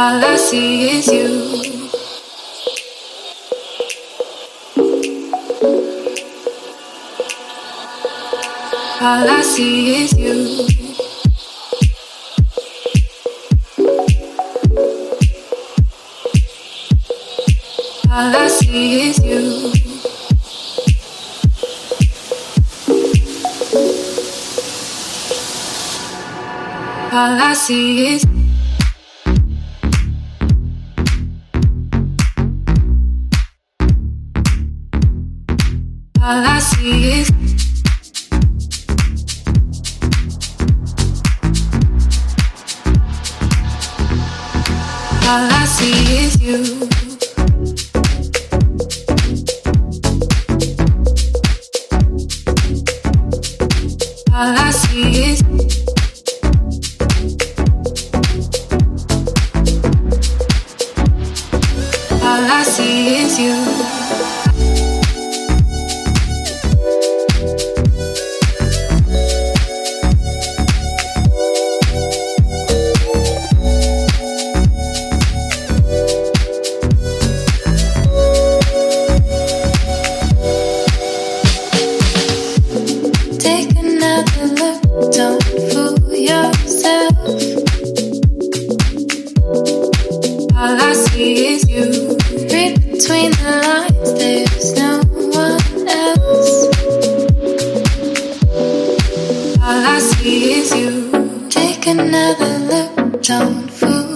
All I see is you. All I see is you. All I see is you. All I see is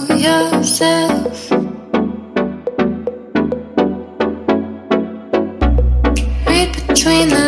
yourself. Read between the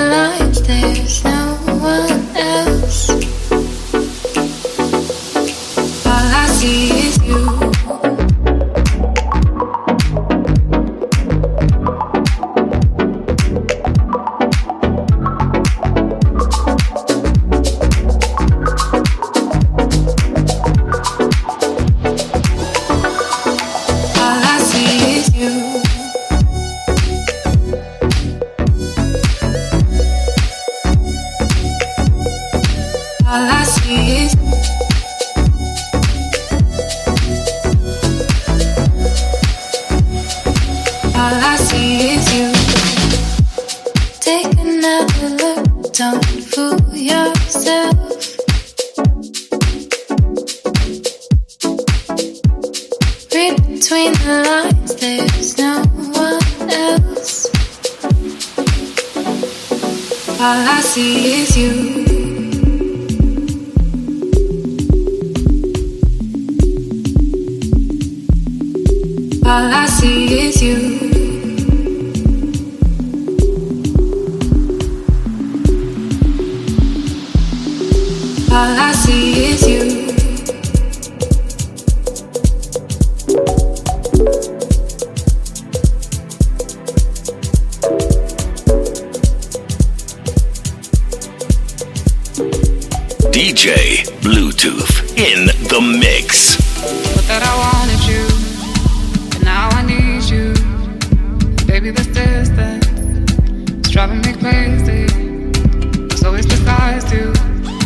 between the lines, there's no one else. All I see is you.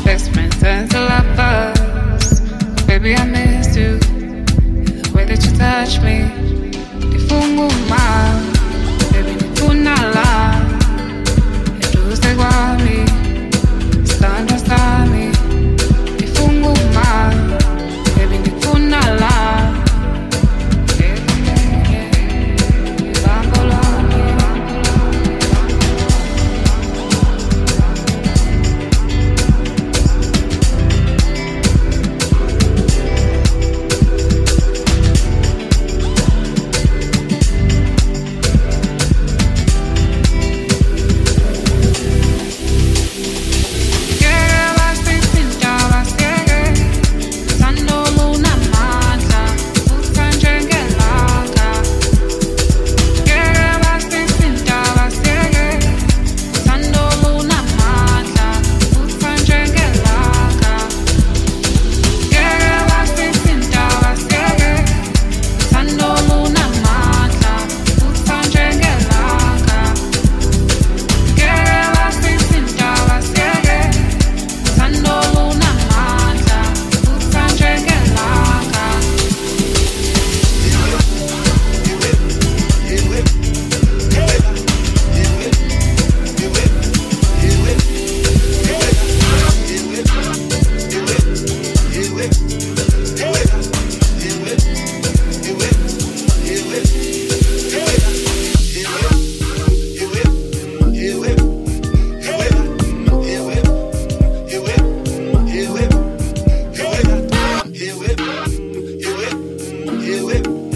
Best friends and lovers. Baby, I missed you. The way that you touch me. do it.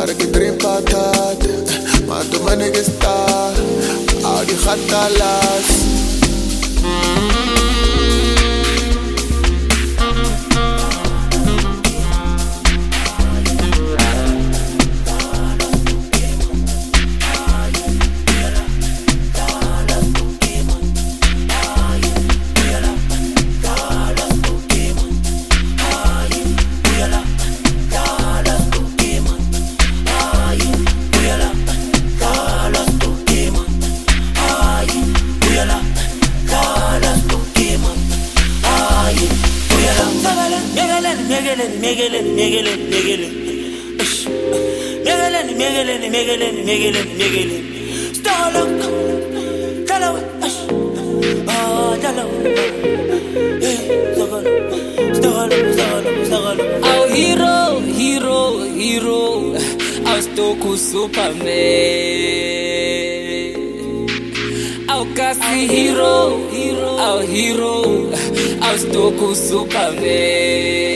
maar ek dream patat Maar toe my niggas daar Al die gaat alas Superman au kasi hero au hero au stoko Superman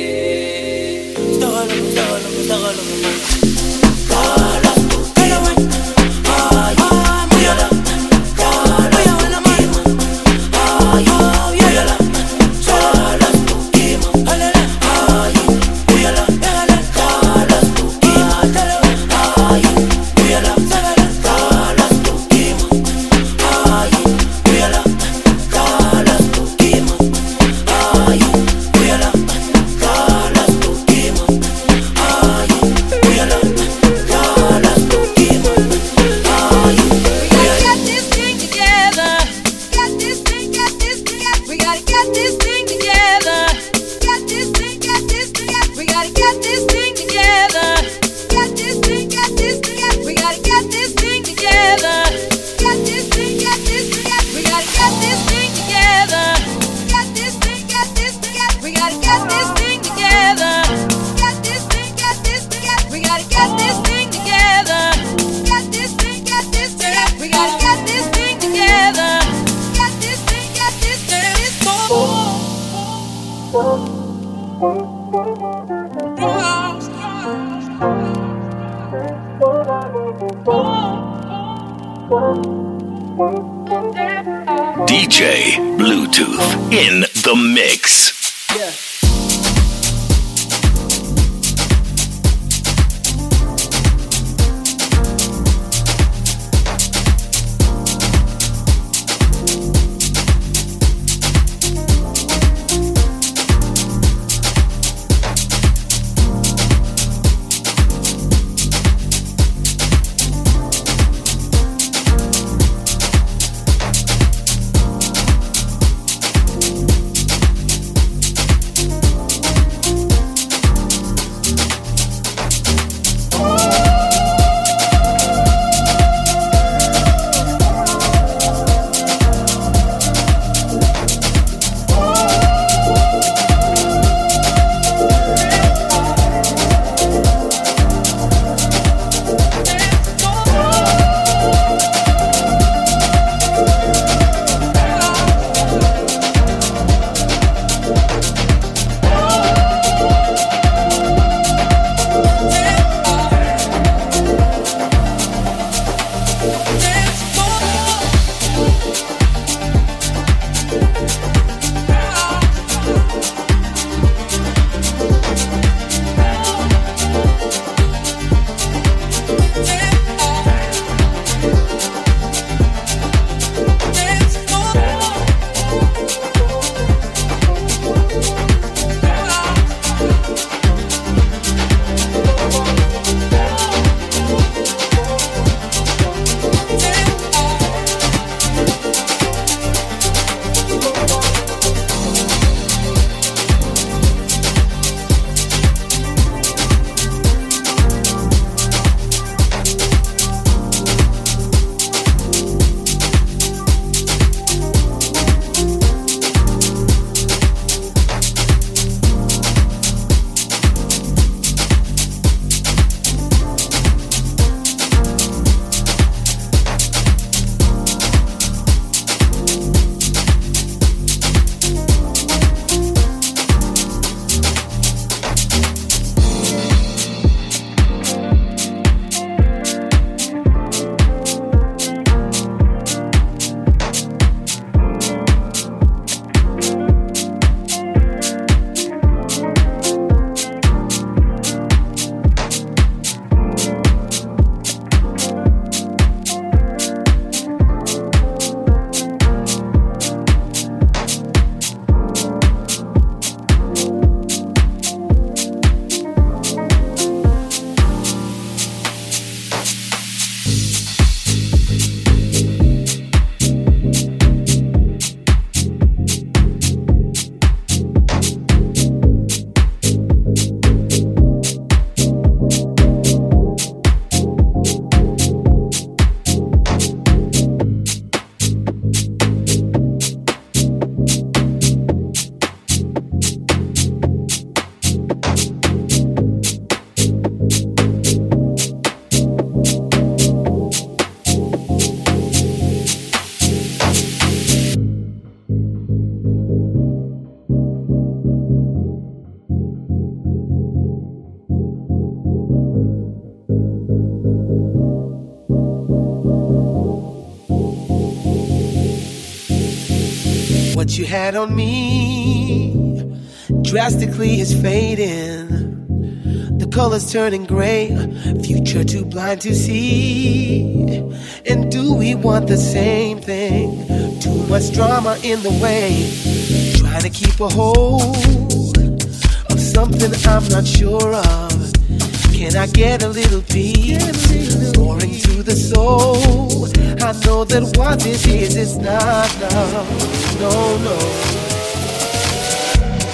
Had on me drastically is fading. The colors turning gray, future too blind to see. And do we want the same thing? Too much drama in the way, trying to keep a hold of something I'm not sure of. Can I get a little peace? Soaring to the soul. I know that what this is is not love. No, no.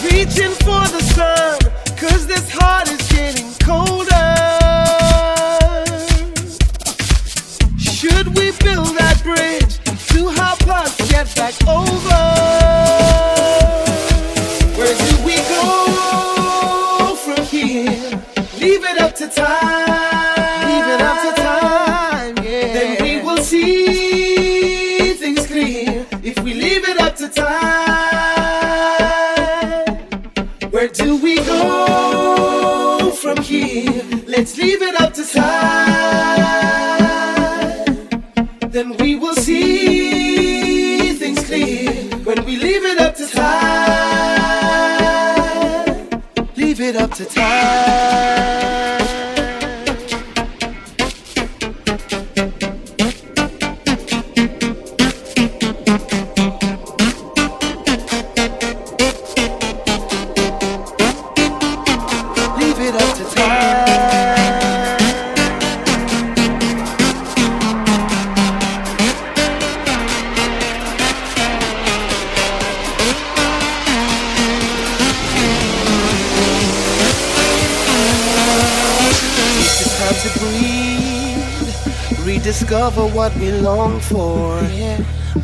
Reaching for the sun, cause this heart is getting colder. Should we build that bridge to help us get back over? Time. Leave it up to time, yeah. Then we will see things clear if we leave it up to time. Where do we go from here? Let's leave it up to time. Then we will see things clear when we leave it up to time.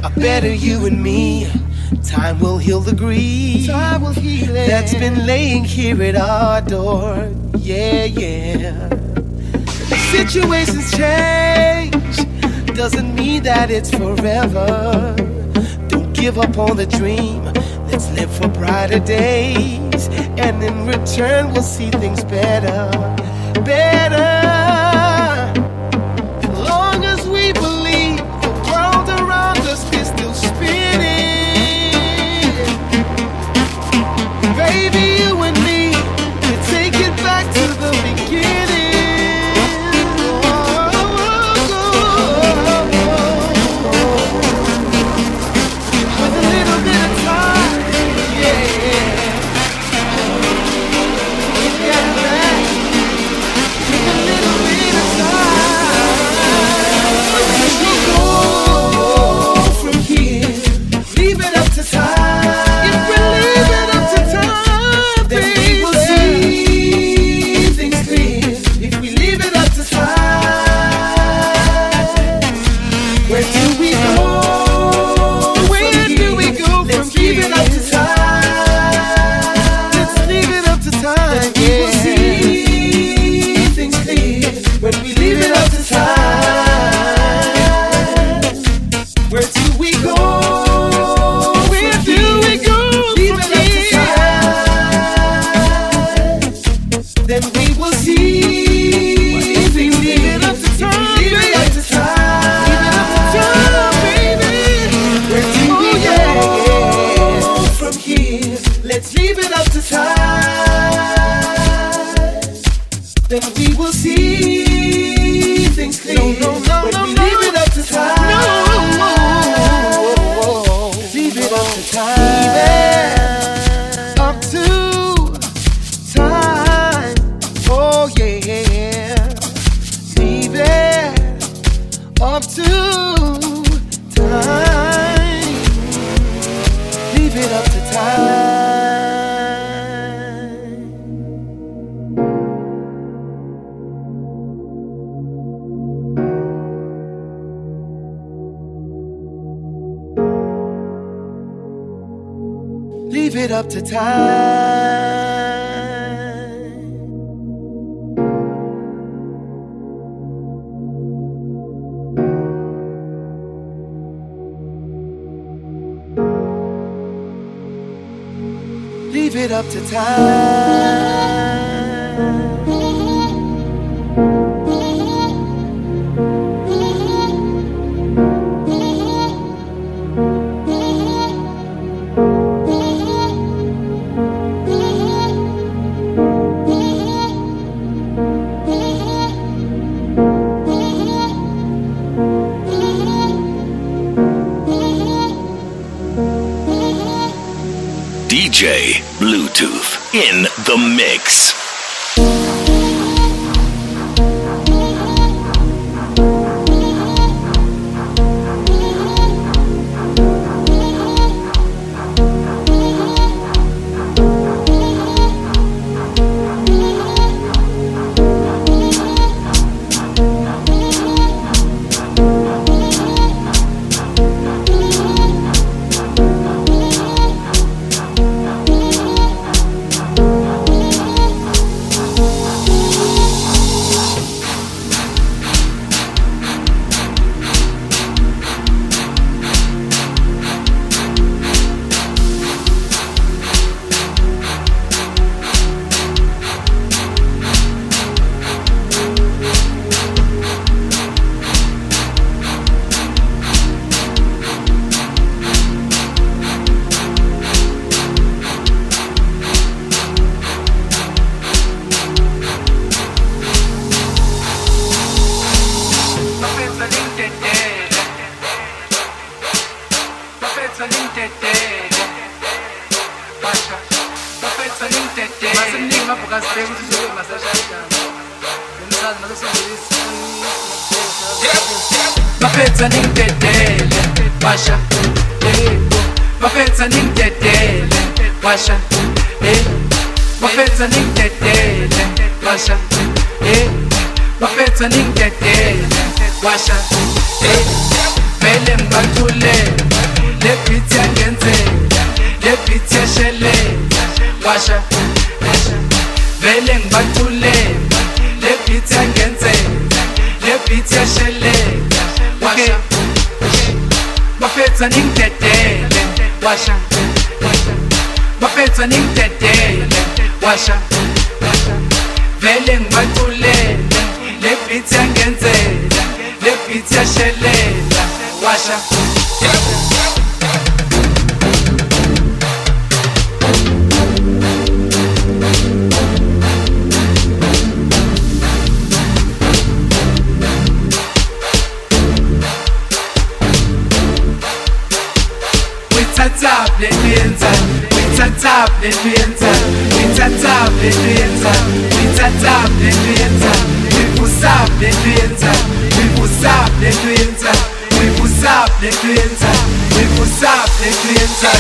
A better you and me. Time will heal the grief. Time will heal it. That's been laying here at our door. Yeah, yeah. Situations change, doesn't mean that it's forever. Don't give up on the dream. Let's live for brighter days, and in return, we'll see things better, better. Baby, you Then we will see things clear. No, no, time. Leave it up to time. Bafetha ningidedele washa yebo bafetha ningidedele washa yebo bafetha ningidedele washa yebo bafetha ningidedele washa vele ngibathulele le beat yangenzela le beat yashelela washa vele ngibathulele le beat yangenzela le beat yashelela washa bafetha ningidedele washa. Bafetha ningidedele washa. Vele ngibathulele. Le beat yangenzela le beat yashelela. Washa. Withatha blenyenza withatha blenyenza withatha blenyenza wivusa blenyenza wivusa blenyenza wivusa blenyenza wivusa blenyenza